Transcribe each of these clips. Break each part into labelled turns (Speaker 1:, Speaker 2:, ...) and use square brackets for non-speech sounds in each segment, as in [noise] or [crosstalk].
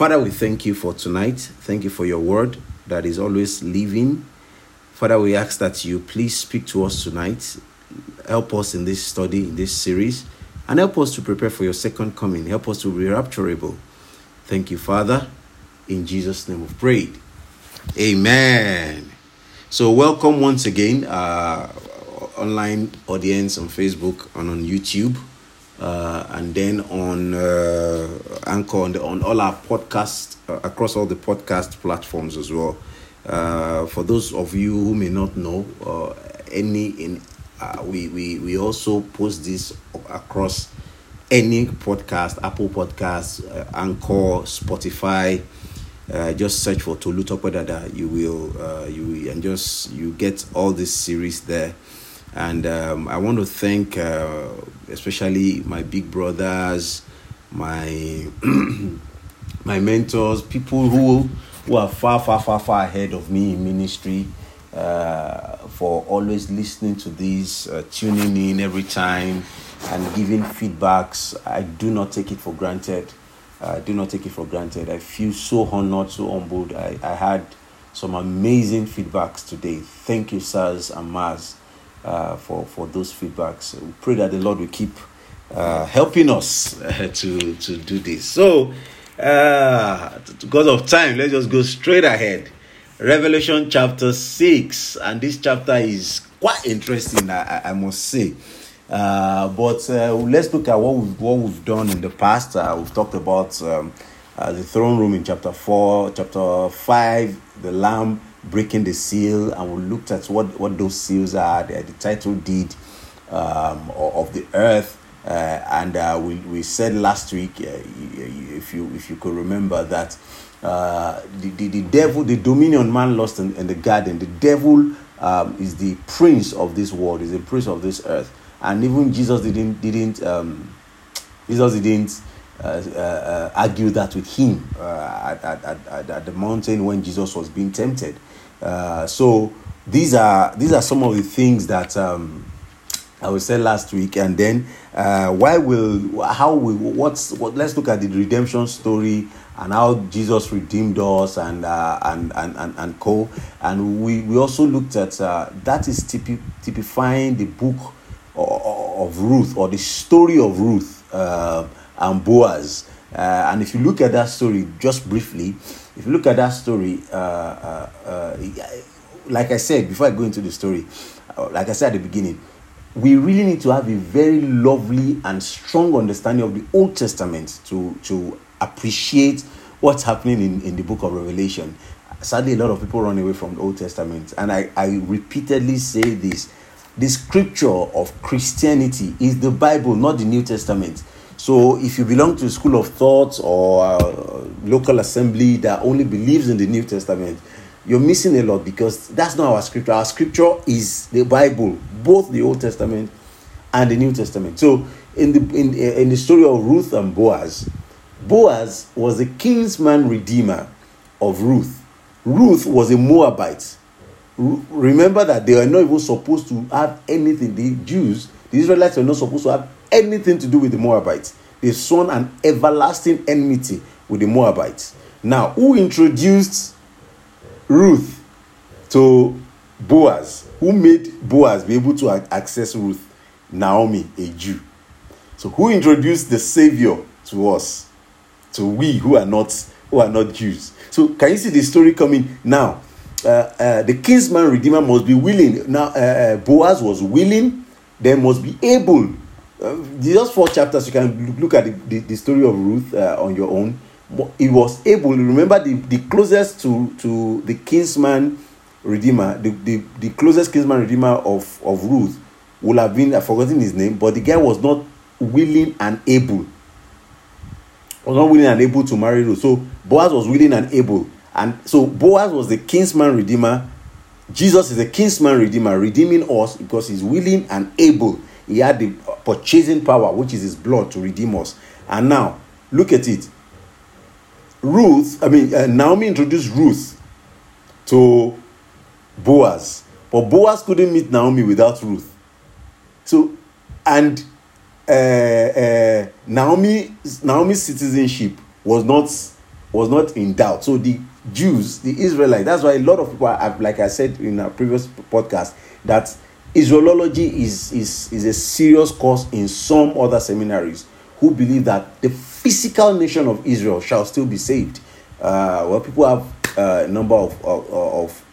Speaker 1: Father, we thank you for tonight. Thank you for your word that is always living. Father, we ask that you please speak to us tonight. Help us in this study, in this series, and help us to prepare for your second coming. Help us to be rapturable. Thank you, Father. In Jesus' name we've prayed. Amen. So, welcome once again, uh, online audience on Facebook and on YouTube, uh, and then on uh, Anchor, on, the, on all our podcasts, uh, across all the podcast platforms as well. Uh, for those of you who may not know, uh, any in uh, we, we we also post this across any podcast, Apple Podcasts, Anchor, Spotify uh, just search for Tolu Tokwadada. You will, uh, you and just you get all this series there. And um, I want to thank, uh, especially my big brothers, my [clears throat] my mentors, people who who are far, far, far, far ahead of me in ministry, uh, for always listening to this, uh, tuning in every time, and giving feedbacks. I do not take it for granted. I do not take it for granted. I feel so honored, so humbled. I, I had some amazing feedbacks today. Thank you, sirs and Mars, uh, for, for those feedbacks. We pray that the Lord will keep uh, helping us uh, to, to do this. So, uh, because of time, let's just go straight ahead. Revelation chapter 6, and this chapter is quite interesting, I, I must say. Uh, but uh, let's look at what we've, what we've done in the past. We've talked about um, the throne room in chapter 4, chapter 5, the lamb breaking the seal, and we looked at what, what those seals are, the, the title deed um, of the earth. Uh, and uh, we, we said last week, if you if you could remember that the, the, the devil, the dominion man lost in, in the garden, the devil um, is the prince of this world, is the prince of this earth and even Jesus didn't didn't um, Jesus didn't uh, uh, argue that with him uh, at, at, at, at, the mountain when Jesus was being tempted. Uh, so these are these are some of the things that um, I will say last week, and then uh, why will how will what's what? Let's look at the redemption story and how Jesus redeemed us and uh, and, and and and co. And we we also looked at that is typi- typifying the book of Ruth or the story of Ruth uh, and Boaz. Uh, and if you look at that story just briefly, if you look at that story, uh, uh, uh like I said before I go into the story, uh, like I said at the beginning, we really need to have a very lovely and strong understanding of the Old Testament to, to appreciate what's happening in, in the book of Revelation. Sadly, a lot of people run away from the Old Testament. And I, I repeatedly say this the scripture of Christianity is the Bible, not the New Testament. So if you belong to a school of thought or a local assembly that only believes in the New Testament, you're missing a lot because that's not our scripture. Our scripture is the Bible, both the Old Testament and the New Testament. So in the in, in the story of Ruth and Boaz, Boaz was the kinsman redeemer of Ruth. Ruth was a Moabite remember that they were not even supposed to have anything. The Jews, the Israelites, were not supposed to have anything to do with the Moabites. they sworn an everlasting enmity with the Moabites. Now, who introduced Ruth to Boaz? Who made Boaz be able to access Ruth? Naomi, a Jew. So, who introduced the Savior to us? To we who are not who are not Jews. So, can you see the story coming now? uh, uh, the kinsman redeemer must be willing. Now, uh, uh Boaz was willing, then must be able. Uh, just four chapters, you can look at the, the, the story of Ruth uh, on your own. But he was able, remember, the, the closest to, to the kinsman redeemer, the, the, the closest kinsman redeemer of, of Ruth would have been, I've forgotten his name, but the guy was not willing and able. Was not willing and able to marry Ruth. So Boaz was willing and able and so Boaz was the kinsman redeemer. Jesus is the kinsman redeemer, redeeming us because he's willing and able. He had the purchasing power, which is his blood, to redeem us. And now, look at it. Ruth, I mean, uh, Naomi introduced Ruth to Boaz, but Boaz couldn't meet Naomi without Ruth. So, and uh, uh, Naomi, Naomi's citizenship was not was not in doubt. So the Jews, the Israelites, that's why a lot of people, like I said in our previous podcast, that Israelology is, is, is a serious course in some other seminaries who believe that the physical nation of Israel shall still be saved. Uh, well, people have uh, a number of, of, of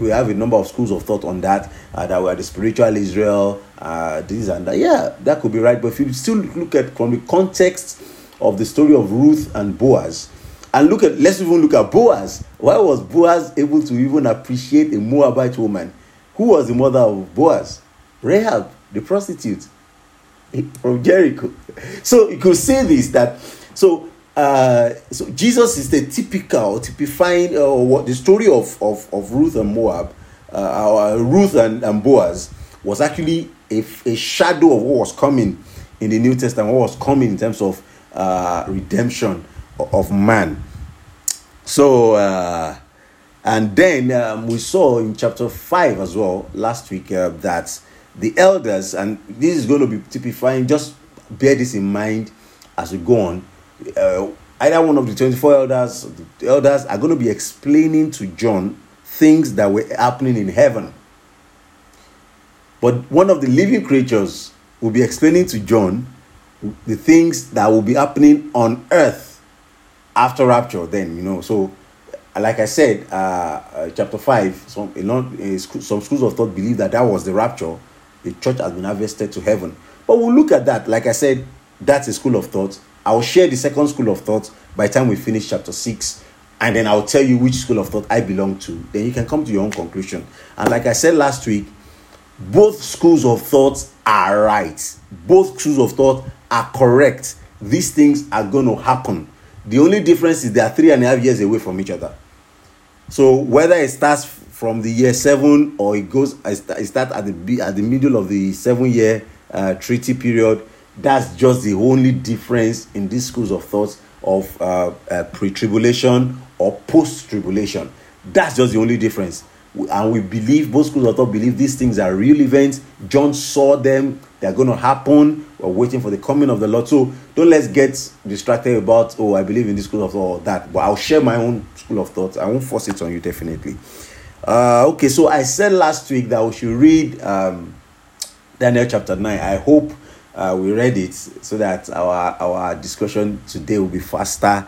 Speaker 1: we have a number of schools of thought on that uh, that were the spiritual Israel, uh, this and that. Yeah, that could be right. But if you still look at from the context of the story of Ruth and Boaz, and look at let's even look at Boaz. Why was Boaz able to even appreciate a Moabite woman? Who was the mother of Boaz? Rahab, the prostitute from Jericho. [laughs] So you could say this that so uh, so Jesus is the typical, typifying uh, what the story of, of, of Ruth and Moab, uh, our Ruth and, and Boaz was actually a, a shadow of what was coming in the New Testament, what was coming in terms of uh, redemption of man. So, uh, and then um, we saw in chapter 5 as well last week uh, that the elders, and this is going to be typifying, just bear this in mind as we go on uh, either one of the 24 elders, the elders are going to be explaining to John things that were happening in heaven. But one of the living creatures will be explaining to John the things that will be happening on earth after rapture. Then, you know, so like I said, uh, uh, chapter 5, some, a uh, some schools of thought believe that that was the rapture. The church has been harvested to heaven. But we'll look at that. Like I said, that's a school of thought. I'll share the second school of thought by the time we finish chapter 6 and then I'll tell you which school of thought I belong to. Then you can come to your own conclusion. And like I said last week, both schools of thought are right. Both schools of thought are correct. These things are going to happen. The only difference is they are three and a half years away from each other. So whether it starts from the year seven or it goes, it starts at the at the middle of the seven year uh, treaty period, that's just the only difference in these schools of thoughts of uh, uh, pre-tribulation or post-tribulation. That's just the only difference and we believe both schools of thought believe these things are real events. John saw them. They're going to happen. We're waiting for the coming of the lord. So don't let's get distracted about oh i believe in this school of thought or that. But i'll share my own school of thought i won't force it on you definitely. Uh, okay so i said last week that we should read um, daniel chapter 9 i hope uh, we read it so that our our discussion today will be faster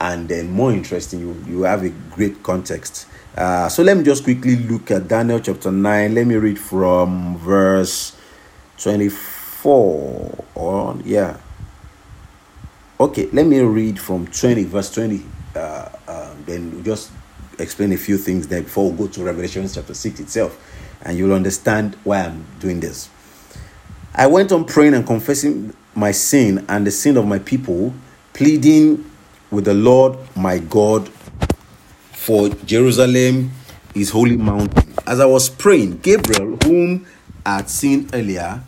Speaker 1: and then more interesting. You you have a great context. Uh, so let me just quickly look at Daniel chapter nine. Let me read from verse twenty four. Or yeah. Okay, let me read from twenty verse twenty. Uh, uh, then we'll just explain a few things there before we go to Revelation chapter six itself, and you'll understand why I'm doing this. I went on praying and confessing my sin and the sin of my people, pleading with the Lord my God for Jerusalem, his holy mountain. As I was praying, Gabriel, whom I had seen earlier,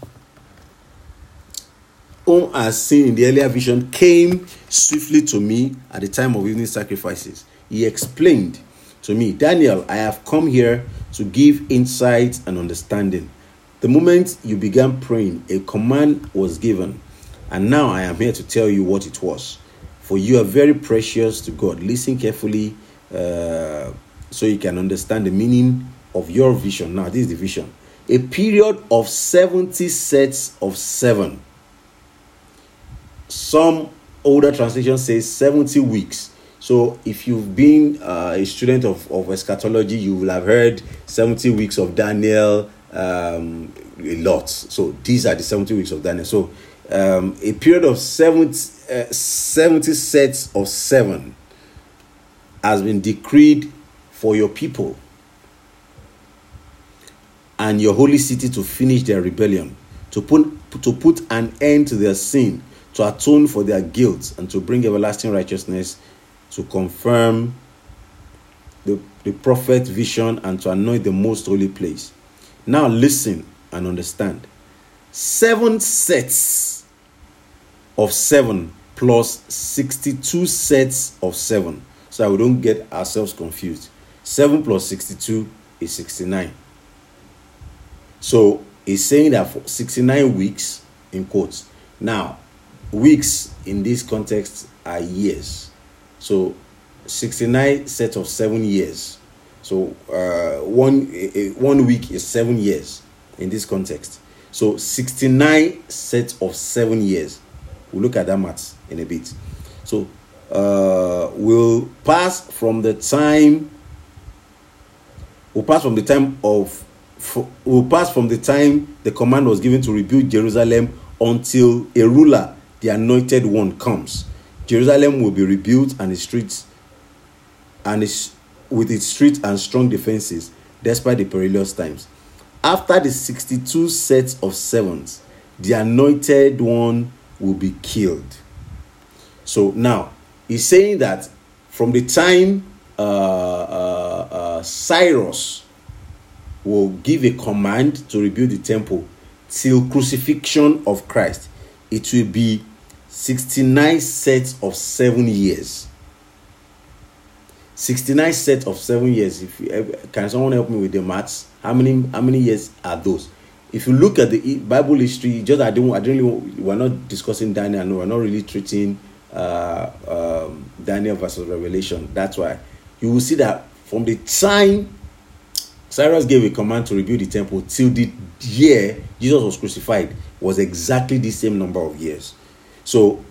Speaker 1: whom I had seen in the earlier vision, came swiftly to me at the time of evening sacrifices. He explained to me, Daniel, I have come here to give insight and understanding. The moment you began praying, a command was given, and now I am here to tell you what it was. For you are very precious to God. Listen carefully uh, so you can understand the meaning of your vision. Now, this is the vision a period of 70 sets of seven. Some older translation says 70 weeks. So, if you've been uh, a student of, of eschatology, you will have heard 70 weeks of Daniel, um, a lot. So these are the 70 weeks of Daniel. So um, a period of 70, uh, 70 sets of seven has been decreed for your people and your holy city to finish their rebellion, to put, to put an end to their sin, to atone for their guilt, and to bring everlasting righteousness, to confirm the, the prophet's vision, and to anoint the most holy place. Now listen and understand. Seven sets of seven plus 62 sets of seven. So we don't get ourselves confused. 7 plus 62 is 69. So it's saying that for 69 weeks, in quotes. Now, weeks in this context are years. So 69 sets of seven years. So uh, one one week is seven years in this context. So 69 sets of seven years. We'll look at that math in a bit. So uh, we'll pass from the time we'll pass from the time of we'll pass from the time the command was given to rebuild Jerusalem until a ruler, the anointed one, comes. Jerusalem will be rebuilt and its streets and its with its streets and strong defenses despite the perilous times. After the 62 sets of sevens, the anointed one will be killed. So now he's saying that from the time uh, uh, uh, Cyrus will give a command to rebuild the temple till crucifixion of Christ, it will be 69 sets of seven years. 69 sets of seven years. If you, can someone help me with the maths? How many how many years are those? If you look at the Bible history, just I don't I don't really, we're not discussing Daniel. No, we're not really treating uh, um, Daniel versus Revelation. That's why you will see that from the time Cyrus gave a command to rebuild the temple till the year Jesus was crucified was exactly the same number of years. So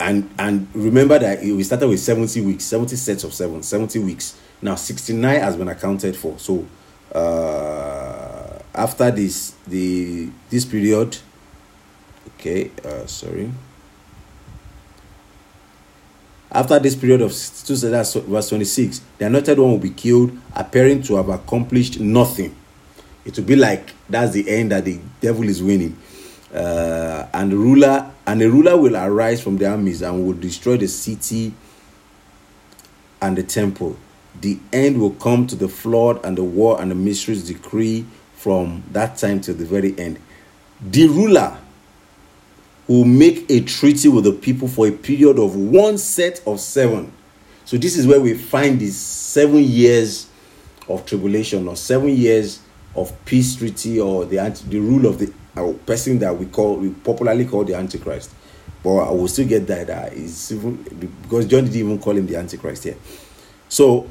Speaker 1: and and remember that we started with 70 weeks 70 sets of seven 70 weeks now 69 has been accounted for so uh after this the this period okay uh sorry after this period of 62 that's verse 26 the anointed one will be killed appearing to have accomplished nothing it will be like that's the end that the devil is winning uh, and the ruler and a ruler will arise from the armies and will destroy the city and the temple. The end will come to the flood and the war and the mysteries decree from that time till the very end. The ruler will make a treaty with the people for a period of one set of seven. So this is where we find these seven years of tribulation or seven years of peace treaty or the the rule of the a person that we call we popularly call the Antichrist. But I will still get that uh, is even because John didn't even call him the Antichrist here. So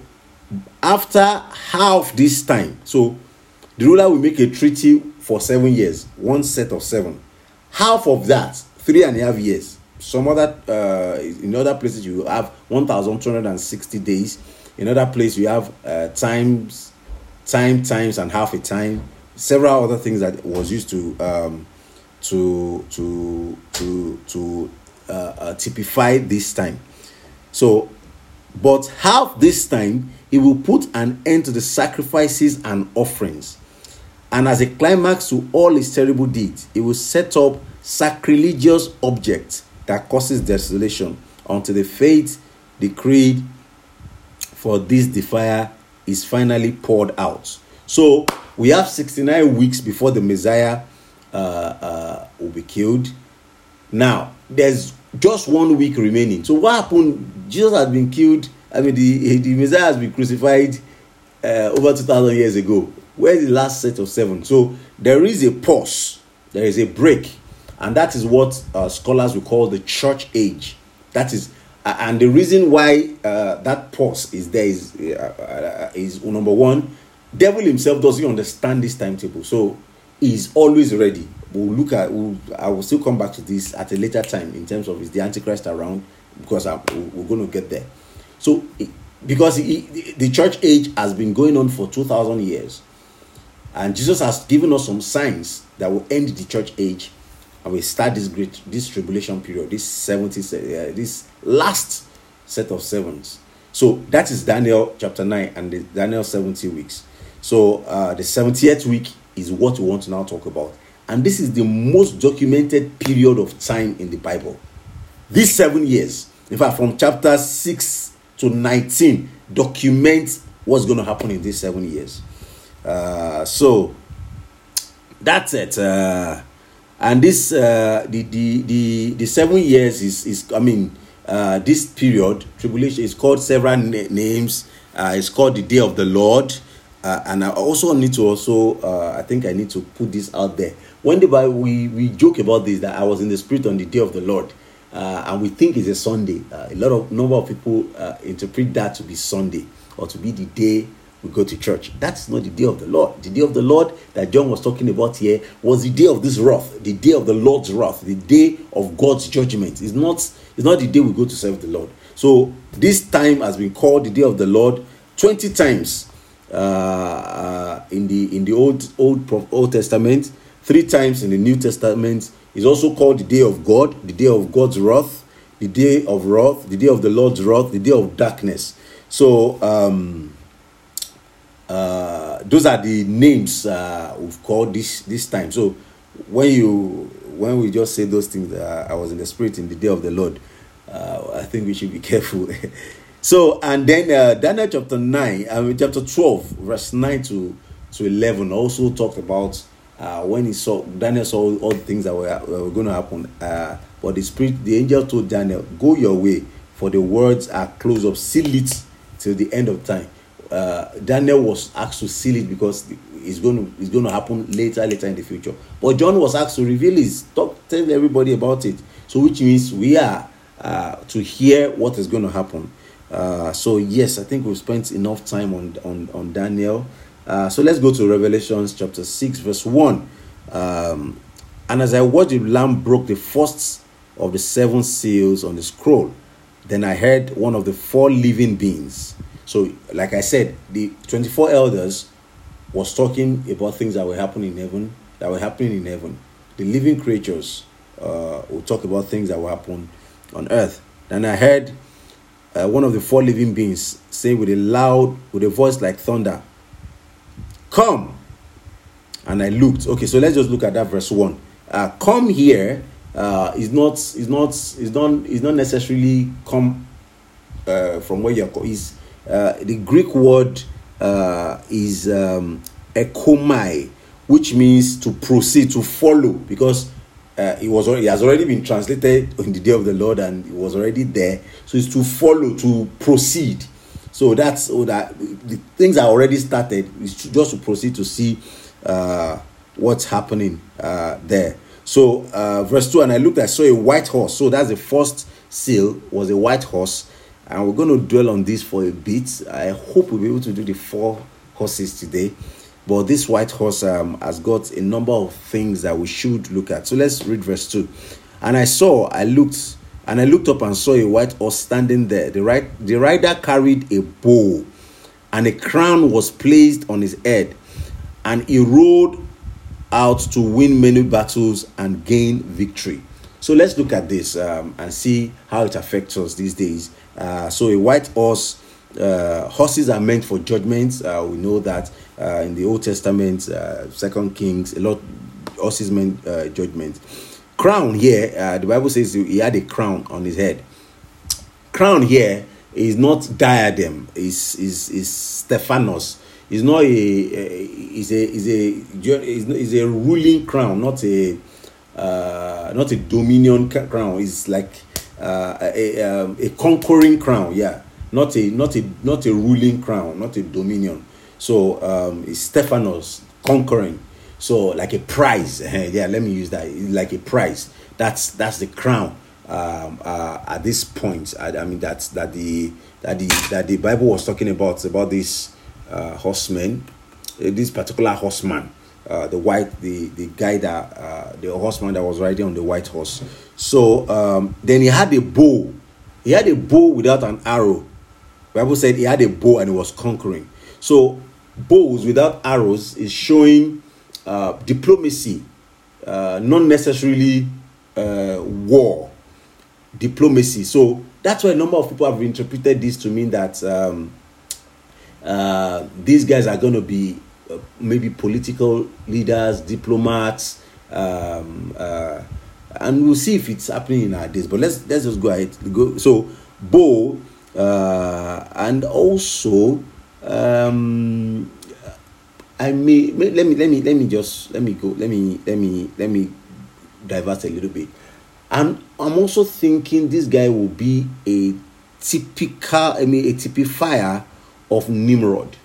Speaker 1: after half this time, so the ruler will make a treaty for seven years, one set of seven. Half of that, three and a half years. Some other uh, in other places you have one thousand two hundred and sixty days. In other place you have uh, times, time times and half a time several other things that was used to um, to to to to uh, uh, typify this time. So, but half this time he will put an end to the sacrifices and offerings, and as a climax to all his terrible deeds, he will set up sacrilegious objects that causes desolation until the fate decreed for this defier is finally poured out. So we have 69 weeks before the Messiah uh, uh, will be killed. Now, there's just one week remaining. So, what happened? Jesus has been killed. I mean, the, the Messiah has been crucified uh, over 2,000 years ago. Where's the last set of seven? So, there is a pause, there is a break, and that is what uh, scholars will call the church age. That is, and the reason why uh, that pause is there is, uh, is number one, devil himself doesn't understand this timetable. So he's always ready. We'll look at we'll, i will still come back to this at a later time in terms of is the antichrist around because I, we're going to get there. So because he, the church age has been going on for 2000 years and jesus has given us some signs that will end the church age and we start this great this tribulation period this 70 uh, this last set of sevens so that is daniel chapter 9 and the daniel 70 weeks so uh, the 70th week is what we want to now talk about. And this is the most documented period of time in the Bible. These seven years, in fact, from chapter 6 to 19, document what's going to happen in these seven years. Uh, so that's it. Uh, and this uh, the, the the the seven years is is I mean uh, this period tribulation is called several na- names. Uh, it's called the day of the Lord. Uh, and I also need to also uh, I think I need to put this out there. When the Bible we we joke about this that I was in the spirit on the day of the Lord. uh, and we think it's a Sunday. Uh, a lot of number of people uh, interpret that to be Sunday or to be the day we go to church. That's not the day of the Lord. The day of the Lord that John was talking about here was the day of this wrath, the day of the Lord's wrath, the day of God's judgment. It's not, it's not the day we go to serve the Lord. So this time has been called the day of the Lord 20 times uh, uh, in the in the old old Old Testament, three times in the New Testament. It's also called the day of God, the day of God's wrath, the day of wrath, the day of the Lord's wrath, the day of darkness. So um, uh, those are the names uh, we've called this this time. So when you when we just say those things, uh, I was in the spirit in the day of the Lord. Uh, I think we should be [laughs] careful. so and then uh, Daniel chapter nine, I mean chapter twelve, verse nine to to eleven, also talked about uh, when he saw Daniel saw all the things that were, were going to happen. but the spirit, the angel told Daniel, "Go your way, for the words are closed up. Seal it till the end of time." Uh, Daniel was asked to seal it because it's going to it's going to happen later later in the future. But John was asked to reveal his talk tell everybody about it. So which means we are uh, to hear what is going to happen. Uh, so yes, I think we've spent enough time on on on Daniel. Uh, so let's go to Revelations chapter six verse one. Um, and as I watched, the Lamb broke the first of the seven seals on the scroll. Then I heard one of the four living beings so, like I said, the 24 elders was talking about things that were happening in heaven, that were happening in heaven. The living creatures uh, will talk about things that will happen on earth. Then I heard uh, one of the four living beings say with a loud, with a voice like thunder, Come! And I looked. Okay, so let's just look at that verse 1. Uh, come here uh, is not is not is not is not necessarily come uh, from where you're is uh, the Greek word uh, is um, ekomai, which means to proceed, to follow, because uh, it was it has already been translated in the day of the Lord and it was already there. So it's to follow, to proceed. So that's so that the things are already started. It's just to proceed to see uh, what's happening uh, there. So uh, verse two, and I looked, I saw a white horse. So that's the first seal was a white horse and we're going to dwell on this for a bit. I hope we'll be able to do the four horses today. But this white horse um, has got a number of things that we should look at. So let's read verse 2. And I saw, I looked, and I looked up and saw a white horse standing there. The, right, the rider carried a bow, and a crown was placed on his head. And he rode out to win many battles and gain victory. So let's look at this um, and see how it affects us these days uh, so a white horse, uh, horses are meant for judgments. Uh, we know that uh, in the Old Testament, uh, Second Kings, a lot horses meant judgment. Crown here, the Bible says he had a crown on his head. Crown here is not diadem. Is is is Stephanos. Is not a is a is a is a ruling crown, not a not a dominion crown. It's like uh, a, um, a conquering crown, yeah, not a not a not a ruling crown, not a dominion. So um, it's Stephanos conquering. So like a prize, [laughs] yeah. Let me use that. Like a prize. That's that's the crown um, uh, at this point. I, I, mean that's that the that the that the Bible was talking about about this uh, horseman, uh, this particular horseman. Uh, the white the the guy that uh, the horseman that was riding on the white horse. So um, then he had a bow. He had a bow without an arrow. Bible said he had a bow and he was conquering. So bows without arrows is showing uh, diplomacy uh, not necessarily uh, war. Diplomacy. So that's why a number of people have interpreted this to mean that um, these guys are going to be uh, maybe political leaders, diplomats, um, uh, and we'll see if it's happening in our days. But let's let's just go ahead. Go so Bo, uh, and also um, I may let me let me let me just let me go let me let me let me divert a little bit. And I'm also thinking this guy will be a typical I mean a typifier of Nimrod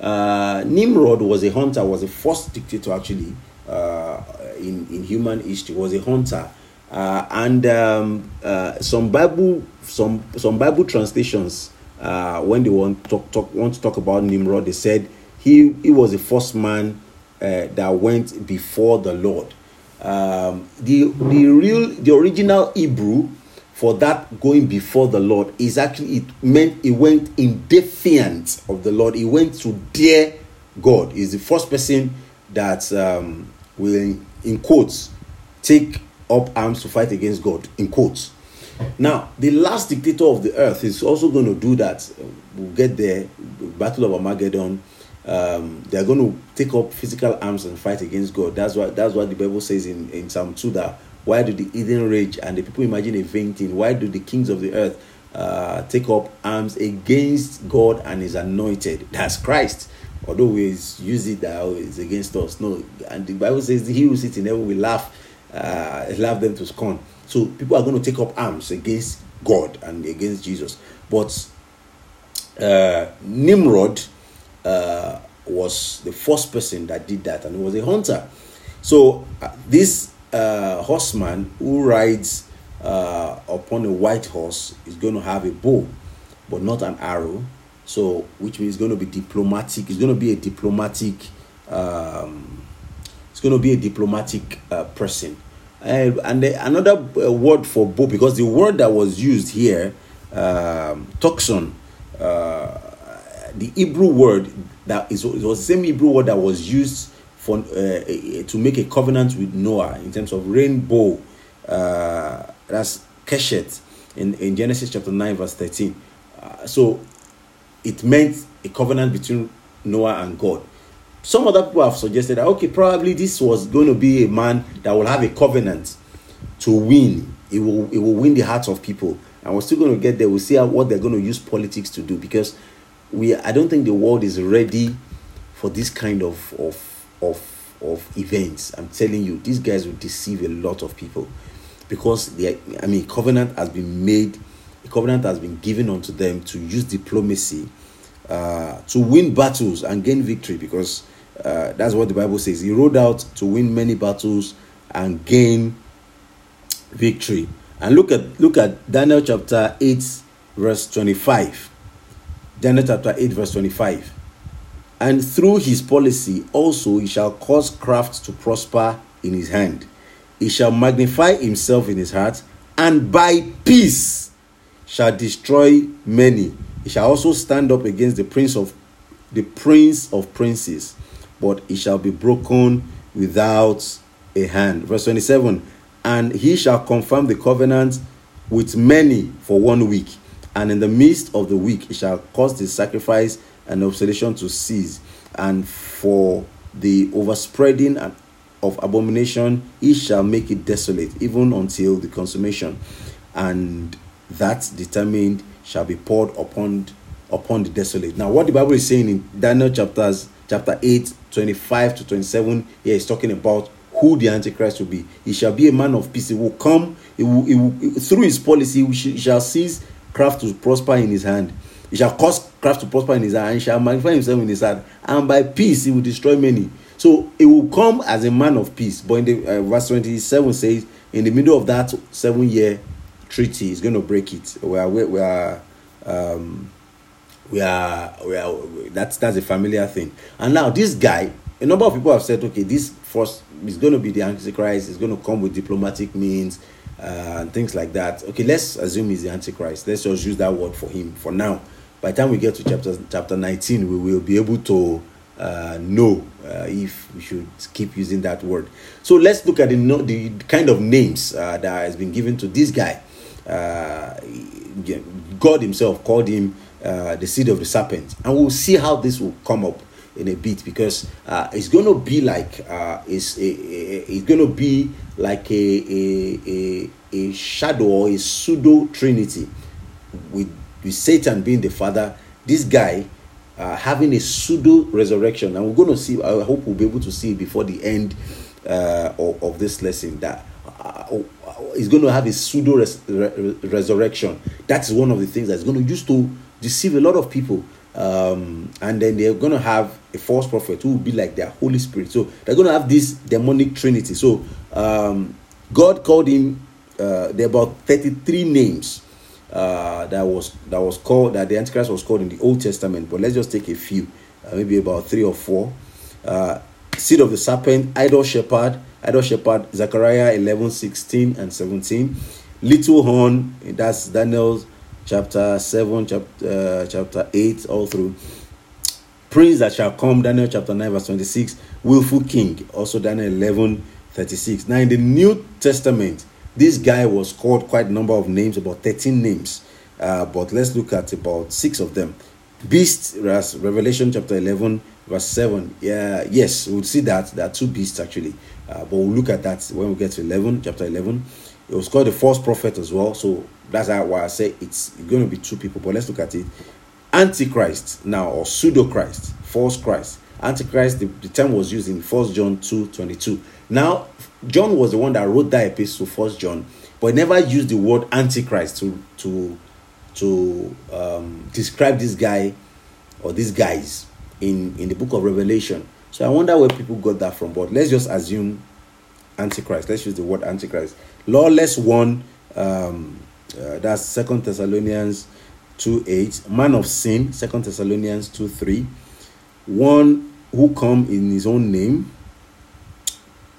Speaker 1: uh, Nimrod was a hunter, was the first dictator actually uh, in, in human history, was a hunter. Uh, and um, uh, some Bible some some Bible translations uh, when they want to talk, talk want to talk about Nimrod, they said he he was the first man uh, that went before the Lord. Um, the the real the original Hebrew for that going before the Lord is actually it meant he went in defiance of the Lord. He went to dare God. He's the first person that um, will in quotes take up arms to fight against God in quotes. Now, the last dictator of the earth is also going to do that. We'll get there. Battle of Armageddon. Um, they are going to take up physical arms and fight against God. That's what that's what the Bible says in, in Psalm 2 that why do the heathen rage and the people imagine a vain thing? Why do the kings of the earth uh, take up arms against God and his anointed? That's Christ. Although we use it that it's against us. No, and the Bible says he who sits in heaven will laugh, uh, laugh them to scorn. So people are going to take up arms against God and against Jesus. But uh, Nimrod uh, was the first person that did that, and he was a hunter. So uh, this uh, horseman who rides uh, upon a white horse is going to have a bow, but not an arrow. So, which means going to be diplomatic. It's going to be a diplomatic. Um, it's going to be a diplomatic uh, person. Uh, and the, another uh, word for bow, because the word that was used here, um, toxon, uh, the Hebrew word that is was the same Hebrew word that was used for uh, to make a covenant with Noah in terms of rainbow. Uh, that's keshet in, in Genesis chapter 9, verse 13. Uh, so it meant a covenant between Noah and God. Some other people have suggested that okay, probably this was going to be a man that will have a covenant to win. It will it will win the hearts of people. And we're still going to get there. We'll see how, what they're going to use politics to do because we I don't think the world is ready for this kind of of of of events. I'm telling you, these guys will deceive a lot of people because they I mean covenant has been made, a covenant has been given unto them to use diplomacy uh, to win battles and gain victory because uh, that's what the Bible says. He rode out to win many battles and gain victory. And look at look at Daniel chapter 8, verse 25. Daniel chapter 8, verse 25. And through his policy also he shall cause craft to prosper in his hand. He shall magnify himself in his heart, and by peace shall destroy many. He shall also stand up against the prince of the prince of princes but he shall be broken without a hand. Verse 27 And he shall confirm the covenant with many for one week, and in the midst of the week it shall cause the sacrifice and obsolation to cease, and for the overspreading of abomination he shall make it desolate, even until the consummation, and that determined shall be poured upon upon the desolate. Now, what the Bible is saying in Daniel chapters chapter 8, 25 to 27, here is talking about who the Antichrist will be. He shall be a man of peace. He will come, he will, he will through his policy, he shall seize craft to prosper in his hand. He shall cause craft to prosper in his hand, and shall magnify himself in his hand, and by peace he will destroy many. So he will come as a man of peace. But in the uh, verse 27 says, in the middle of that seven year treaty, he's going to break it. We are, we are um, we are we are that's that's a familiar thing and now this guy a number of people have said okay this first is going to be the antichrist it's going to come with diplomatic means uh, and things like that. Okay let's assume he's the antichrist. Let's just use that word for him for now. By the time we get to chapter chapter 19 we will be able to uh, know uh, if we should keep using that word. So let's look at the, the kind of names uh, that has been given to this guy. Uh, god himself called him uh, the seed of the serpent. And we'll see how this will come up in a bit because uh, it's going to be like uh, it's, it's going to be like a, a, a, a shadow or a pseudo trinity with, with Satan being the father, this guy uh, having a pseudo resurrection. And we're going to see, I hope we'll be able to see before the end uh, of, of this lesson that uh, is going to have a pseudo res- re- resurrection. That's one of the things that's going to use to deceive a lot of people. Um, and then they're going to have a false prophet who will be like their Holy Spirit. So they're going to have this demonic trinity. So um, God called him uh, there are about 33 names uh, that was that was called that the Antichrist was called in the Old Testament. But let's just take a few, uh, maybe about three or four. Uh, seed of the serpent, idol shepherd, idol shepherd, Zechariah 11, 16 and 17. Little horn, that's Daniel chapter 7, chapter, uh, chapter 8, all through. Prince that shall come, Daniel chapter 9, verse 26. Willful king, also Daniel 11, 36. Now in the New Testament, this guy was called quite a number of names, about 13 names. Uh, but let's look at about six of them. Beast, Revelation chapter 11, verse 7. Yeah, yes, we'll see that. There are two beasts actually. Uh, but we'll look at that when we get to 11, chapter 11. It was called the false prophet as well. So that's why I say it's going to be two people. But let's look at it. Antichrist now, or pseudo Christ, false Christ. Antichrist, the, the term was used in First John 2 22. Now, John was the one that wrote that epistle, First John, but never used the word Antichrist to to to um, describe this guy or these guys in in the book of Revelation. So I wonder where people got that from. But let's just assume Antichrist. Let's use the word Antichrist. Lawless one. Um, uh, that's Second Thessalonians two eight. Man of sin. Second Thessalonians two three. One who come in his own name.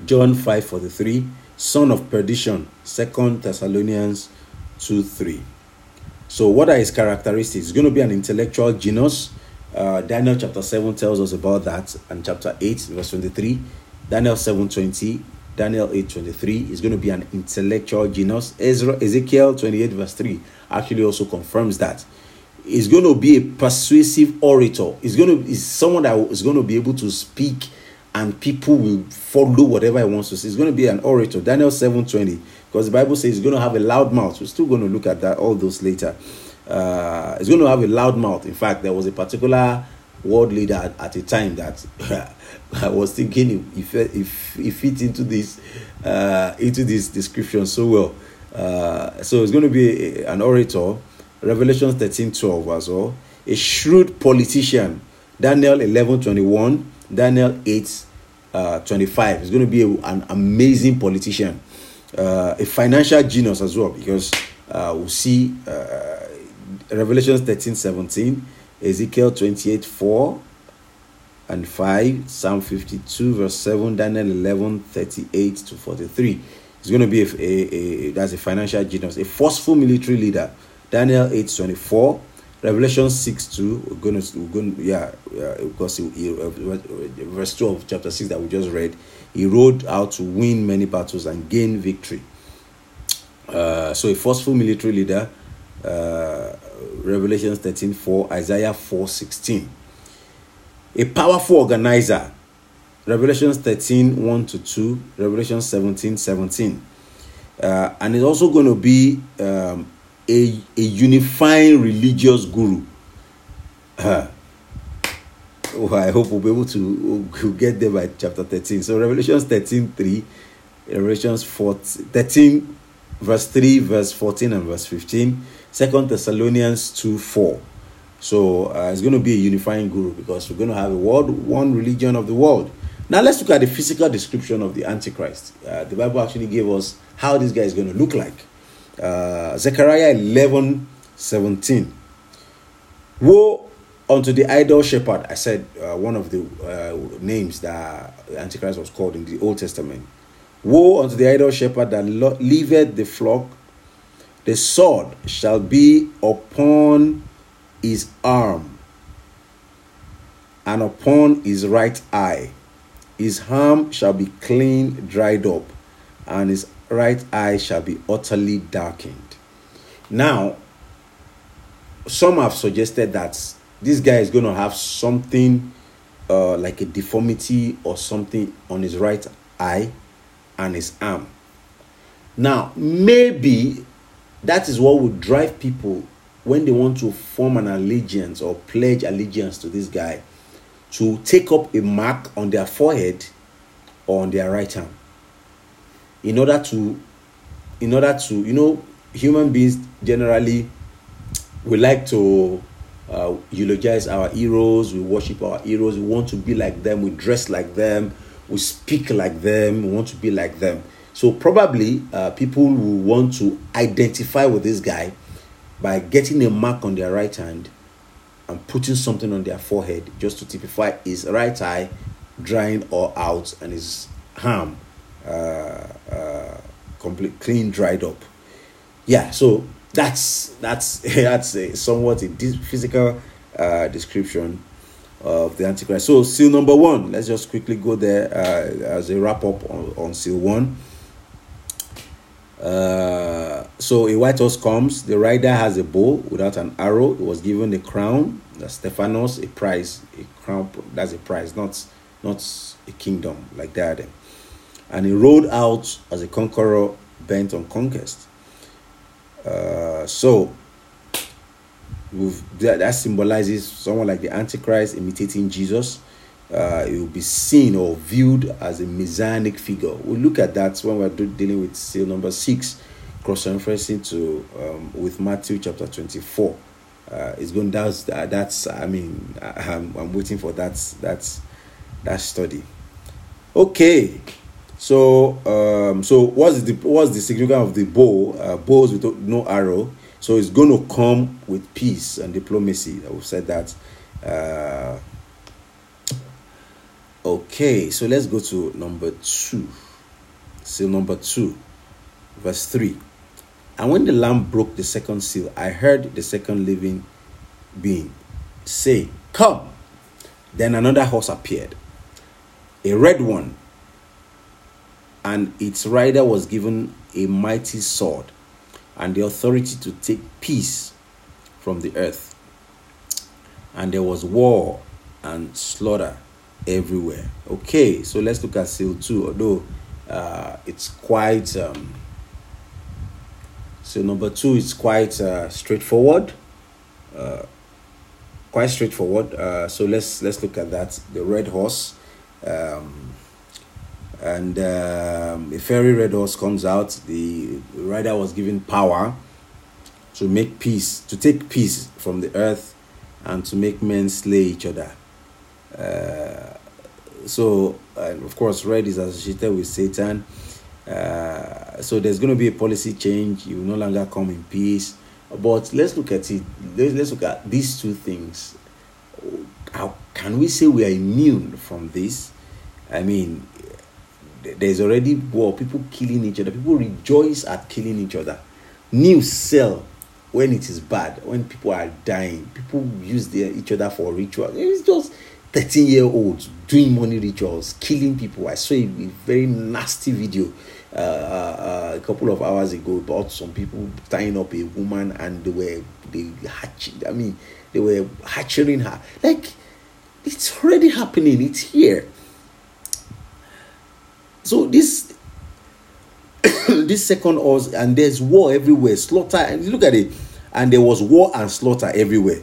Speaker 1: John 5:43, son of perdition, Second Thessalonians 2 3. So, what are his characteristics? He's going to be an intellectual genius. Uh, Daniel chapter 7 tells us about that, and chapter 8, verse 23. Daniel 7 20, Daniel 8 23 is going to be an intellectual genius. Ezra, Ezekiel 28, verse 3 actually also confirms that. He's going to be a persuasive orator. He's going to is someone that is going to be able to speak and people will follow whatever he wants to say. He's going to be an orator. Daniel 7:20, because the Bible says he's going to have a loud mouth. We're still going to look at that all those later. Uh, he's going to have a loud mouth. In fact, there was a particular world leader at, at a time that [laughs] [laughs] I was thinking if if if fit into this uh, into this description so well. Uh, so it's going to be an orator. Revelation 13 12 as well. A shrewd politician. Daniel 11 21. Daniel 8 uh, 25. He's going to be a, an amazing politician, uh, a financial genius as well, because uh, we'll see uh, Revelation 13 17, Ezekiel 28 4 and 5, Psalm 52, verse 7, Daniel 11 38 to 43. He's going to be a, a, a that's a financial genius, a forceful military leader. Daniel 8 24. Revelation 6 2, we're going to, we're going yeah, yeah, because he, he, uh, verse 2 of chapter 6 that we just read, he rode out to win many battles and gain victory. Uh, so, a forceful military leader, uh, Revelation 13 4, Isaiah 4 16. A powerful organizer, Revelation 13 1 to 2, Revelation 17 17. Uh, and it's also going to be um, a, a unifying religious guru. Uh, oh, I hope we'll be able to we'll get there by chapter 13. So Revelations 13 3, Revelations 14, 13, verse 3, verse 14, and verse 15. Second Thessalonians 2 4. So uh, it's going to be a unifying guru because we're going to have a world, one religion of the world. Now let's look at the physical description of the Antichrist. Uh, the Bible actually gave us how this guy is going to look like uh, Zechariah 11 17. Woe unto the idol shepherd. I said uh, one of the uh, names that Antichrist was called in the Old Testament. Woe unto the idol shepherd that leaveth the flock. The sword shall be upon his arm and upon his right eye. His arm shall be clean dried up, and his right eye shall be utterly darkened. Now, some have suggested that this guy is going to have something uh, like a deformity or something on his right eye and his arm. Now, maybe that is what would drive people when they want to form an allegiance or pledge allegiance to this guy to take up a mark on their forehead or on their right arm in order to in order to you know human beings generally we like to uh, eulogize our heroes we worship our heroes we want to be like them we dress like them we speak like them we want to be like them. So probably uh, people will want to identify with this guy by getting a mark on their right hand and putting something on their forehead just to typify his right eye drying all out and his arm uh, uh, complete clean dried up. Yeah, so that's that's [laughs] that's a somewhat a physical uh, description of the Antichrist. So seal number one, let's just quickly go there uh, as a wrap up on, on seal one. Uh, so a white horse comes. The rider has a bow without an arrow. He was given a crown. The Stephanos a prize, a crown. That's a prize, not not a kingdom like that. And he rode out as a conqueror bent on conquest. Uh, so that, that symbolizes someone like the Antichrist imitating Jesus uh, it will be seen or viewed as a messianic figure. We'll look at that when we're dealing with seal number six, cross referencing to um, with Matthew chapter 24. Uh, it's going that's that's I mean I'm, I'm waiting for that that's that study. Okay, so um, so what's the what's the significance of the bow? Uh, bows with no arrow. So it's going to come with peace and diplomacy. We've said that. Uh, Okay, so let's go to number two. Seal number two, verse three. And when the lamb broke the second seal, I heard the second living being say, Come. Then another horse appeared, a red one, and its rider was given a mighty sword and the authority to take peace from the earth. And there was war and slaughter everywhere. Okay, so let's look at seal 2, although uh, it's quite, um, so number 2 is quite uh, straightforward. Uh, quite straightforward. Uh, so let's let's look at that. The red horse, um, and um, a fairy red horse comes out. The rider was given power to make peace, to take peace from the earth, and to make men slay each other. Uh, so, of course, red is associated with Satan. Uh, so there's going to be a policy change. You no longer come in peace. But let's look at it. Let's, let's look at these two things. How can we say we are immune from this? I mean, there's already war. People killing each other. People rejoice at killing each other. News sell when it is bad. When people are dying, people use their, each other for ritual. It's just 13 year olds doing money rituals, killing people. I saw a, very nasty video uh, uh, a couple of hours ago about some people tying up a woman and they were they hatching. I mean, they were hatching her. Like it's already happening. It's here. So this [coughs] this second us and there's war everywhere, slaughter. And look at it, and there was war and slaughter everywhere.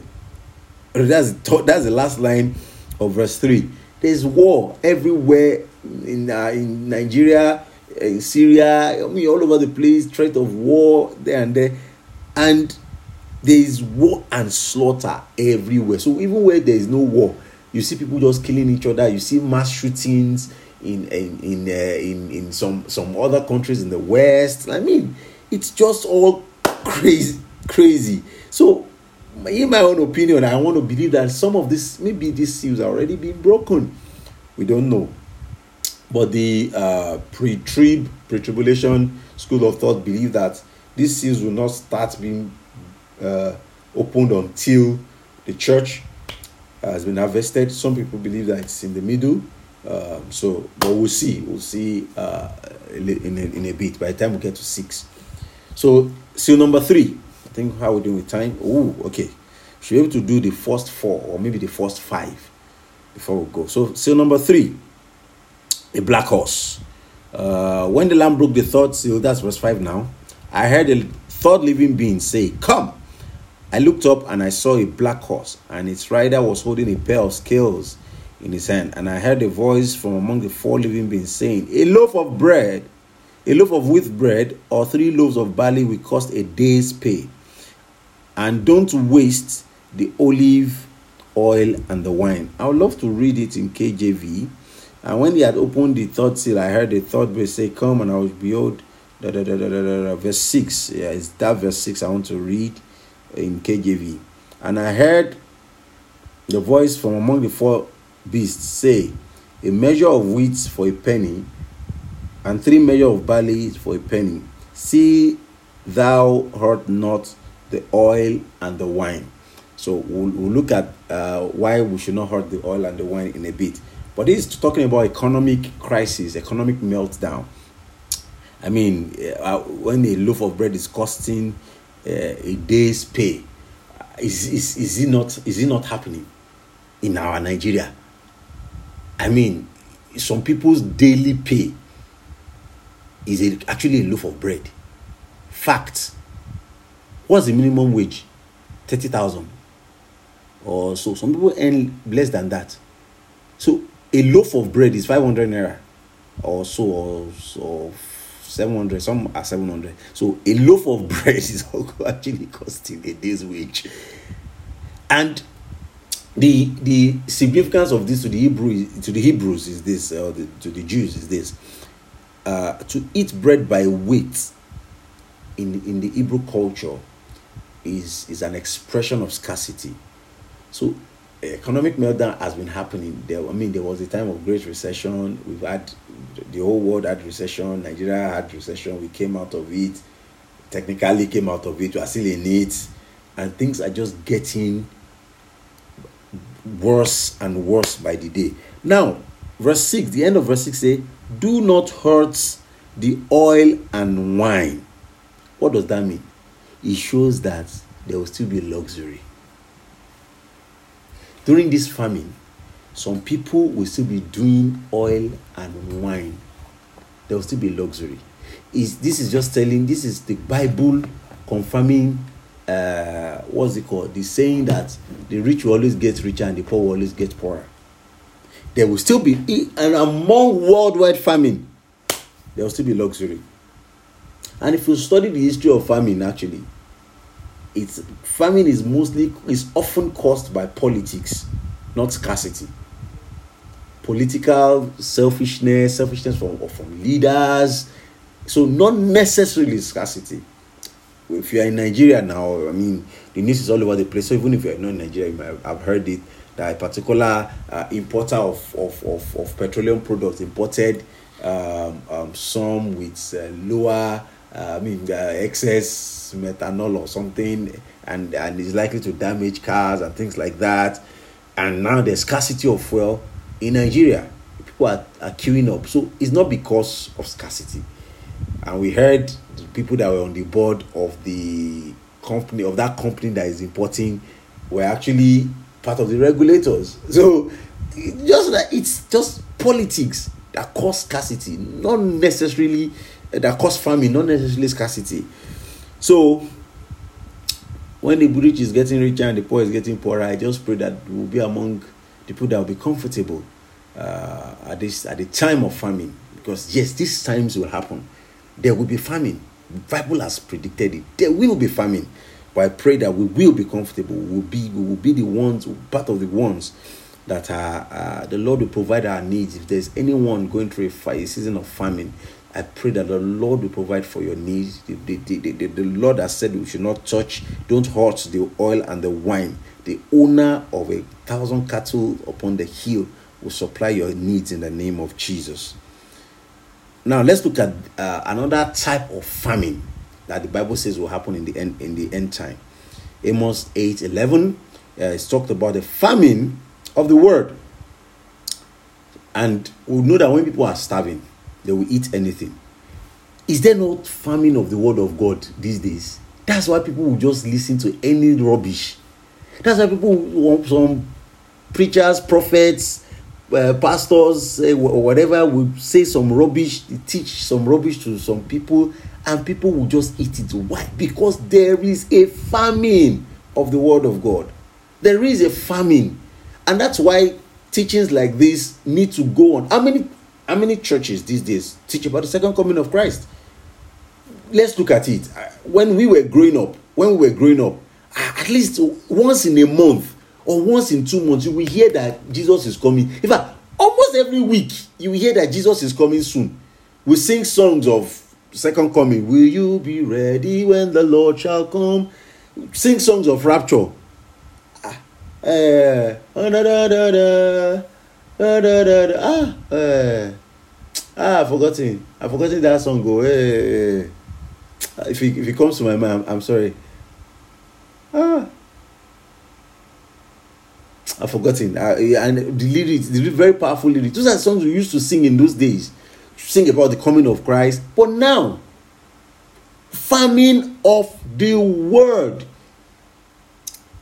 Speaker 1: That's that's the last line of verse 3. There's war everywhere in, uh, in Nigeria, in Syria, I mean, all over the place, threat of war there and there. And there is war and slaughter everywhere. So even where there is no war, you see people just killing each other. You see mass shootings in in in uh, in, in some some other countries in the West. I mean, it's just all [laughs] crazy, crazy. So in my own opinion, I want to believe that some of this, maybe these seals are already being broken. We don't know. But the uh, pre-trib, pre-tribulation school of thought believe that these seals will not start being uh, opened until the church has been harvested. Some people believe that it's in the middle. Um, so, but we'll see. We'll see uh, in, a, in a bit. By the time we get to six. So, seal number three think how we're doing with time. Oh, okay. Should be able to do the first four or maybe the first five before we go. So, seal number three, a black horse. Uh, when the lamb broke the third seal, that's verse 5 now. I heard a third living being say, Come. I looked up and I saw a black horse, and its rider was holding a pair of scales in his hand. And I heard a voice from among the four living beings saying, A loaf of bread, a loaf of wheat bread, or three loaves of barley will cost a day's pay and don't waste the olive oil and the wine. I would love to read it in KJV. And when he had opened the third seal, I heard the third voice say, Come and I will behold. Da, da, da, da, da, da, da, verse 6. Yeah, it's that verse 6 I want to read in KJV. And I heard the voice from among the four beasts say, A measure of wheat for a penny, and three measure of barley for a penny. See thou hurt not the oil and the wine. So we'll, we'll look at uh, why we should not hurt the oil and the wine in a bit. But this is talking about economic crisis, economic meltdown. I mean, uh, when a loaf of bread is costing uh, a day's pay, is, is, is, it not, is it not happening in our Nigeria? I mean, some people's daily pay is a, actually a loaf of bread. Fact. What's the minimum wage? 30,000 or so. Some people earn less than that. So a loaf of bread is 500 naira or so, or, or 700. Some are 700. So a loaf of [laughs] bread is [laughs] actually costing a day's wage. And the the significance of this to the Hebrew to the Hebrews is this, or the, to the Jews is this: uh, to eat bread by weight in in the Hebrew culture is is an expression of scarcity. So eh, economic meltdown has been happening. There, I mean, there was a time of great recession. We've had the whole world had recession. Nigeria had recession. We came out of it. Technically, came out of it. We are still in it, and things are just getting worse and worse by the day. Now, verse six. The end of verse six say, "Do not hurt the oil and wine." What does that mean? It shows that there will still be luxury during this famine, some people will still be doing oil and wine. There will still be luxury. Is this is just telling this is the Bible confirming uh what's it called? The saying that the rich will always get richer and the poor will always get poorer. There will still be and among worldwide famine, there will still be luxury. And if you study the history of famine, actually, it's famine is mostly is often caused by politics not scarcity. Political selfishness selfishness from from leaders. So not necessarily scarcity. If you are in nigeria now i mean the news is all over the place. So even if you are not in nigeria have heard it that a particular uh, importer of, of, of, of petroleum products imported um, um, some with uh, lower I mean, uh, excess methanol or something, and and is likely to damage cars and things like that. And now the scarcity of fuel in Nigeria. People are, are queuing up. So it's not because of scarcity. And we heard the people that were on the board of the company of that company that is importing were actually part of the regulators. So just like it's just politics that cause scarcity, not necessarily that cause famine, not necessarily scarcity. So when the rich is getting richer and the poor is getting poorer, I just pray that we'll be among the people that will be comfortable uh, at this at the time of famine. Because yes, these times will happen. There will be famine. Bible has predicted it. There will be famine. But I pray that we will be comfortable. We will be we will be the ones, part of the ones that are uh, the Lord will provide our needs. If there's anyone going through a, a season of famine, I pray that the Lord will provide for your needs. The, the, the, the, the Lord has said we should not touch, don't hurt the oil and the wine. The owner of a thousand cattle upon the hill will supply your needs in the name of Jesus. Now let's look at uh, another type of famine that the Bible says will happen in the end in the end time. Amos 8 11 uh, it's talked about the famine of the word. And we know that when people are starving, they will eat anything. Is there not famine of the word of God these days? That's why people will just listen to any rubbish. That's why people want some preachers, prophets, uh, pastors, uh, or whatever will say some rubbish, teach some rubbish to some people, and people will just eat it. Why? Because there is a famine of the word of God. There is a famine, and that's why teachings like this need to go on. How many how many churches these days teach about the second coming of Christ? Let's look at it. When we were growing up, when we were growing up, at least once in a month or once in two months, you will hear that Jesus is coming. In fact, almost every week you hear that Jesus is coming soon. We sing songs of second coming. Will you be ready when the Lord shall come? Sing songs of rapture. Uh, da, da, da, da, ah, uh, ah, I've forgotten. I've forgotten that song. Go, hey, if it, if it comes to my mind, I'm, I'm sorry. Ah. I've forgotten. Uh, and the lyrics, the very powerful lyrics. Those are songs we used to sing in those days. Sing about the coming of Christ. But now, famine of the word.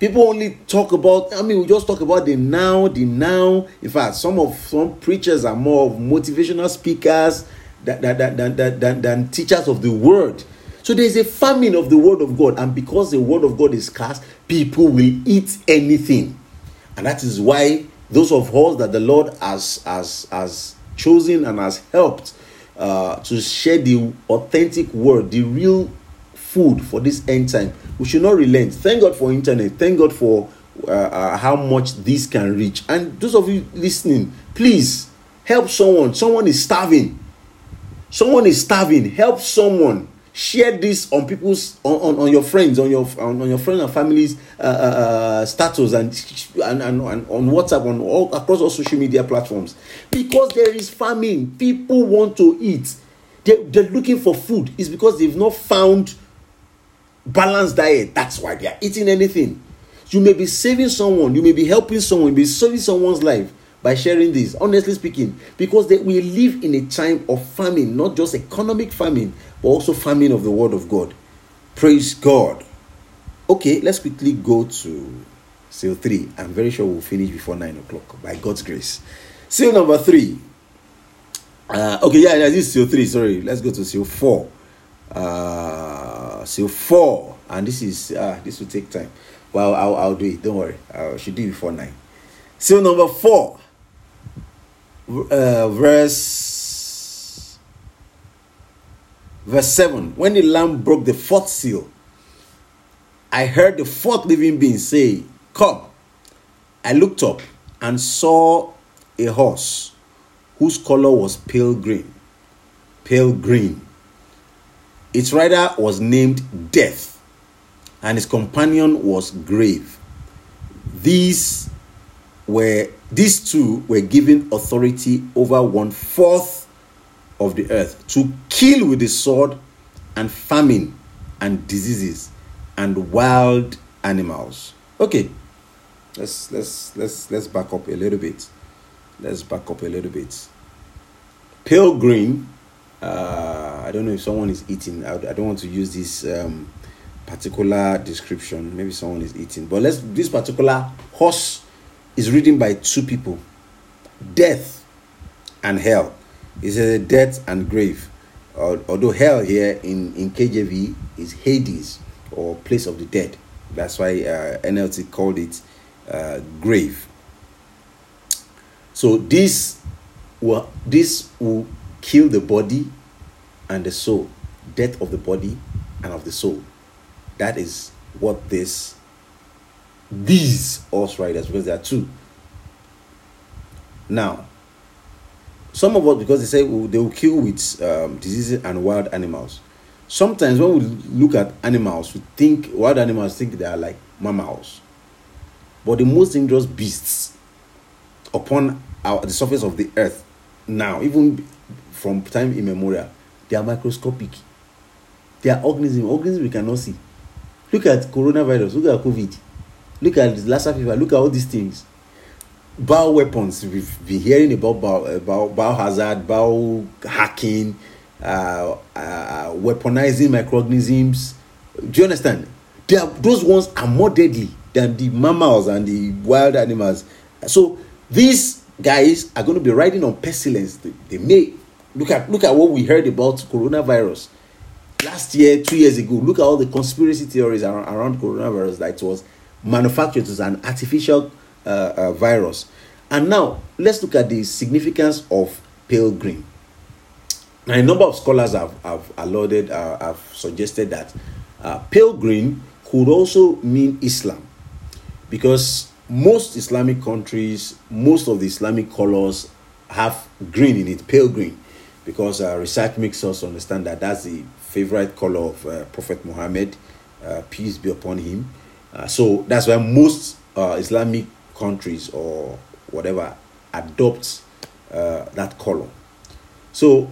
Speaker 1: People only talk about, I mean, we just talk about the now, the now. In fact, some of some preachers are more of motivational speakers than, than, than, than, than, than teachers of the word. So there's a famine of the word of God, and because the word of God is scarce, people will eat anything. And that is why those of us that the Lord has, has, has chosen and has helped uh, to share the authentic word, the real food for this end time, we should not relent. Thank God for internet. Thank God for uh, uh, how much this can reach. And those of you listening, please help someone. Someone is starving. Someone is starving. Help someone share this on people's on, on, on your friends on your on, on your friends and families uh, uh, uh, status and, and, and and on whatsapp on all across all social media platforms because there is famine people want to eat they, they're looking for food it's because they've not found balanced diet that's why they are eating anything you may be saving someone you may be helping someone you may be saving someone's life by sharing this honestly speaking because they, we live in a time of famine not just economic famine but also famine of the word of God. Praise God. Okay, let's quickly go to seal 3. I'm very sure we'll finish before 9 o'clock by God's grace. Seal number 3. Uh, okay, yeah, yeah, this is seal 3. Sorry, let's go to seal 4. Uh, seal 4. And this is, uh, this will take time. Well, I'll, I'll do it. Don't worry. I should do it before 9. Seal number 4. Uh, verse Verse 7 When the Lamb broke the fourth seal, I heard the fourth living being say, Come. I looked up and saw a horse whose color was pale green. Pale green. Its rider was named Death, and his companion was Grave. These were these two were given authority over one fourth of the earth to kill with the sword and famine and diseases and wild animals. Okay. Let's let's let's let's back up a little bit. Let's back up a little bit. Pale green. Uh, I don't know if someone is eating. I, I don't want to use this um, particular description. Maybe someone is eating. But let's. This particular horse is ridden by two people. Death and hell. It a death and grave. although hell here in, in KJV is Hades or place of the dead. That's why uh, NLT called it uh, grave. So this this will kill the body and the soul, death of the body and of the soul. That is what this these horse riders because there are two. Now some of us, because they say they will kill with um, diseases and wild animals. Sometimes when we look at animals, we think wild animals think they are like mammals. But the most dangerous beasts upon our, the surface of the earth now, even from time immemorial, they are microscopic. They are organisms, organisms we cannot see. Look at coronavirus, look at COVID, look at Lassa fever, look at all these things. Bio weapons we've been hearing about bio, about biohazard biohacking uh, uh, weaponizing microorganisms. Do you understand? They are, those ones are more deadly than the mammals and the wild animals. So these guys are going to be riding on pestilence. They, they may look at look at what we heard about coronavirus last year two years ago look at all the conspiracy theories around, around coronavirus that it was manufactured as an artificial uh, uh, virus. And now let's look at the significance of pale green. Now, a number of scholars have, have alluded, uh, have suggested that uh, pale green could also mean Islam because most Islamic countries, most of the Islamic colors have green in it, pale green, because research makes us understand that that's the favorite color of uh, Prophet Muhammad, uh, peace be upon him. Uh, so that's why most uh, Islamic countries or whatever adopt uh, that color. So,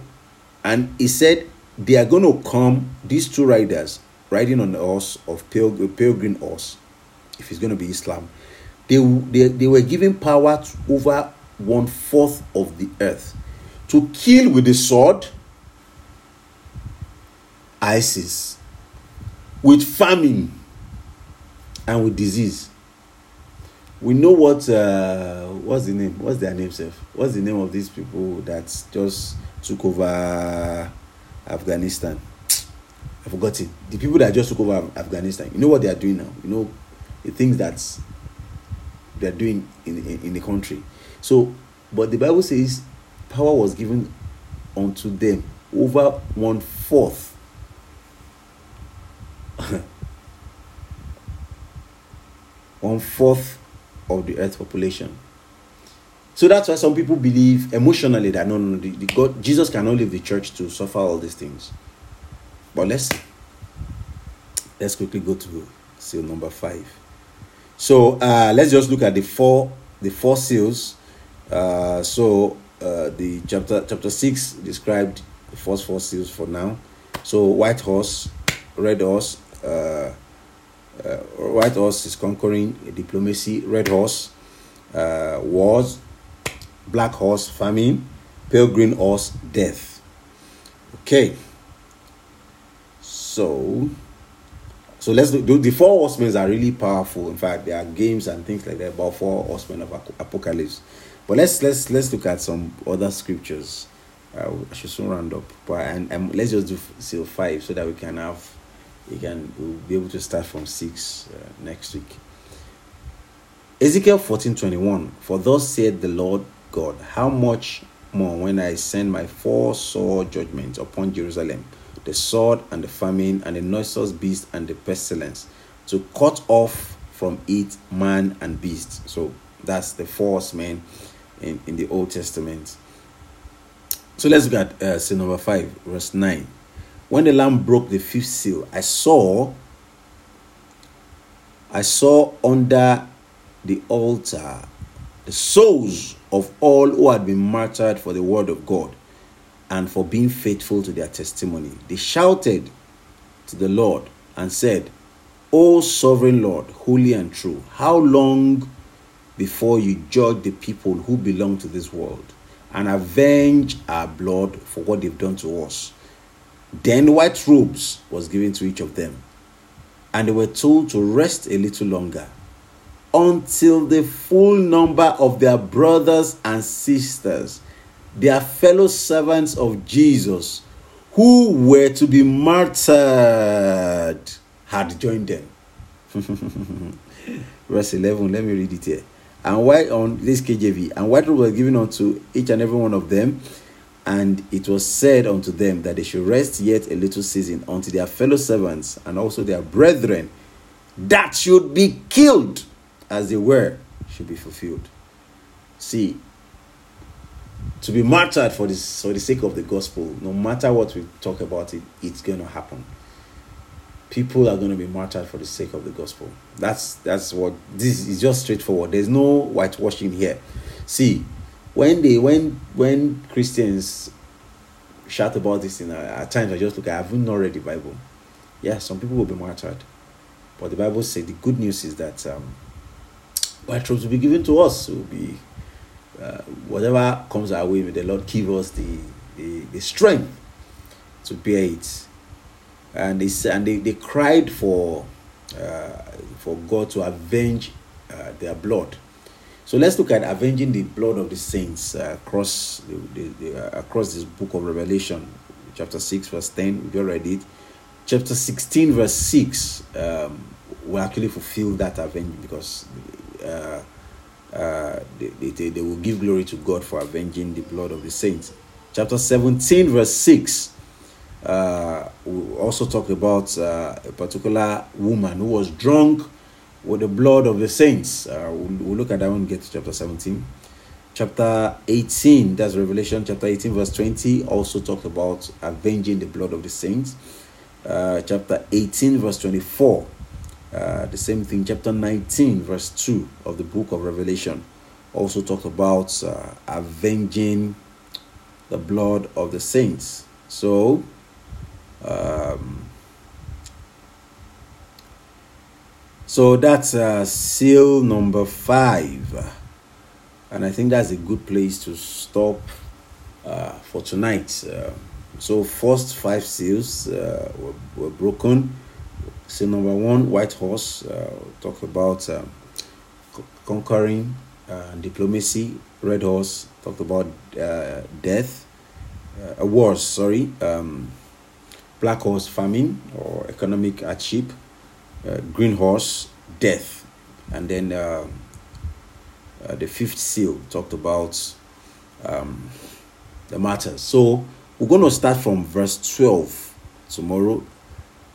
Speaker 1: and he said they are going to come, these two riders riding on the horse of pale, pale green horse, if it's going to be Islam, they, they, they were given power to over one fourth of the earth to kill with the sword ISIS, with famine, and with disease. We know what uh, what's the name? What's their name, Seth? What's the name of these people that just took over Afghanistan? I forgot it. The people that just took over Afghanistan. You know what they are doing now. You know the things that they are doing in, in, in the country. So, but the Bible says power was given unto them over one fourth. [laughs] one fourth of the earth population. So that's why some people believe emotionally that no, no, the, the God, Jesus cannot leave the church to suffer all these things. But let's let's quickly go to seal number five. So uh, let's just look at the four the four seals. Uh, so uh, the chapter chapter six described the first four seals for now. So white horse, red horse. Uh, uh, white horse is conquering diplomacy. Red horse, uh, wars. Black horse, famine. Pale green horse, death. Okay. So, so let's do, the four horsemen are really powerful. In fact, there are games and things like that about four horsemen of apocalypse. But let's let's let's look at some other scriptures. Uh, I should soon round up, but and, and let's just do seal five so that we can have we can we'll be able to start from six uh, next week. Ezekiel fourteen twenty one. For thus said the Lord God, how much more when I send my four sore judgments upon Jerusalem the sword and the famine and the noisome beast and the pestilence to cut off from it man and beast. So that's the fourth man in, in the Old Testament. So let's look at uh, seal number 5, verse 9. When the lamb broke the fifth seal, I saw I saw under the altar the souls of all who had been martyred for the word of God and for being faithful to their testimony. They shouted to the Lord and said, O sovereign Lord, holy and true, how long before you judge the people who belong to this world and avenge our blood for what they've done to us? Then white robes was given to each of them, and they were told to rest a little longer until the full number of their brothers and sisters their fellow servants of Jesus who were to be martyred had joined them. [laughs] Verse 11, let me read it here. And why on this KJV, and white robe was given unto each and every one of them, and it was said unto them that they should rest yet a little season unto their fellow servants and also their brethren that should be killed as they were should be fulfilled. See, to be martyred for this for the sake of the gospel no matter what we talk about it it's to happen people are going to be martyred for the sake of the gospel. That's that's what this is just straightforward. There's no whitewashing here. See when they when when christians shout about this in uh, at times i just look i haven't not read the bible. Yeah some people will be martyred. But the bible says the good news is that um, white robes will be given to us. Will be uh, whatever comes our way, may the Lord give us the, the, the strength to bear it. And they and they, they cried for uh, for God to avenge uh, their blood. So let's look at avenging the blood of the saints uh, across the, the, the uh, across this book of Revelation, chapter six, verse ten. We already read it. Chapter sixteen, verse six. Um, will actually fulfill that avenging because uh, uh, they, they, they will give glory to God for avenging the blood of the saints. Chapter 17, verse 6, uh, we also talk about uh, a particular woman who was drunk with the blood of the saints. Uh, we'll, we'll, look at that when we get to chapter 17. chapter 18, that's Revelation chapter 18, verse 20, also talked about avenging the blood of the saints. Uh, chapter 18, verse 24, uh, the same thing. Chapter 19, verse 2 of the book of Revelation also talked about uh, avenging the blood of the saints. So, um, so that's uh, seal number five and I think that's a good place to stop uh, for tonight. Uh, so, first five seals uh, were, were, broken. Seal number one, White Horse, uh, talk about um, conquering uh, diplomacy. Red Horse talked about uh, death, uh, wars. Sorry, um, Black Horse, famine or economic hardship. green Horse, death, and then. Um, uh, the fifth seal talked about um, the matter. So we're going to start from verse 12 tomorrow.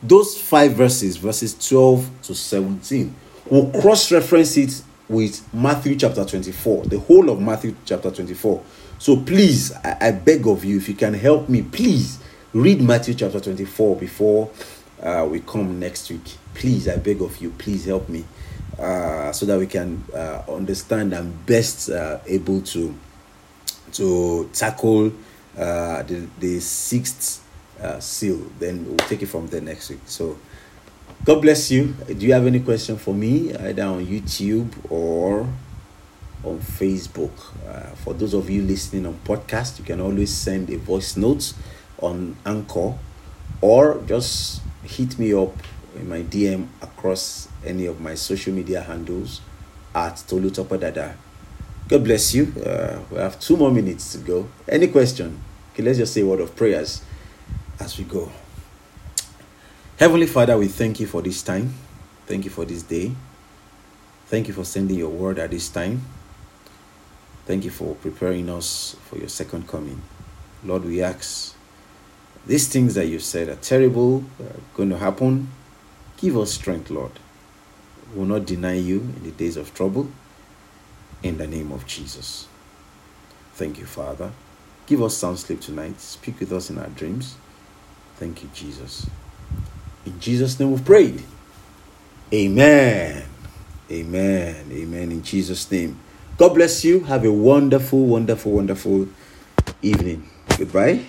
Speaker 1: Those five verses, verses 12 to 17, we'll cross reference it with Matthew chapter 24, the whole of Matthew chapter 24. So please, I, I beg of you, if you can help me, please read Matthew chapter 24 before uh, we come next week. Please, I beg of you, please help me uh, so that we can uh, understand and best uh, able to to tackle uh, the, the sixth uh, seal. Then we'll take it from there next week. So, God bless you. Do you have any question for me, either on YouTube or on Facebook? For those of you listening on podcast, you can always send a voice note on Anchor or just hit me up in my DM across any of my social media handles at Tolu Topadada. God bless you. Uh, we have two more minutes to go. Any question? Okay, let's just say a word of prayers as we go. Heavenly Father, we thank you for this time. Thank you for this day. Thank you for sending your word at this time. Thank you for preparing us for your second coming. Lord, we ask these things that you said are terrible, uh, are going to happen. Give us strength, Lord. We will not deny you in the days of trouble. In the name of Jesus. Thank you, Father. Give us sound sleep tonight. Speak with us in our dreams. Thank you, Jesus. In Jesus' name we've prayed. Amen. Amen. Amen. In Jesus' name. God bless you. Have a wonderful, wonderful, wonderful evening. Goodbye.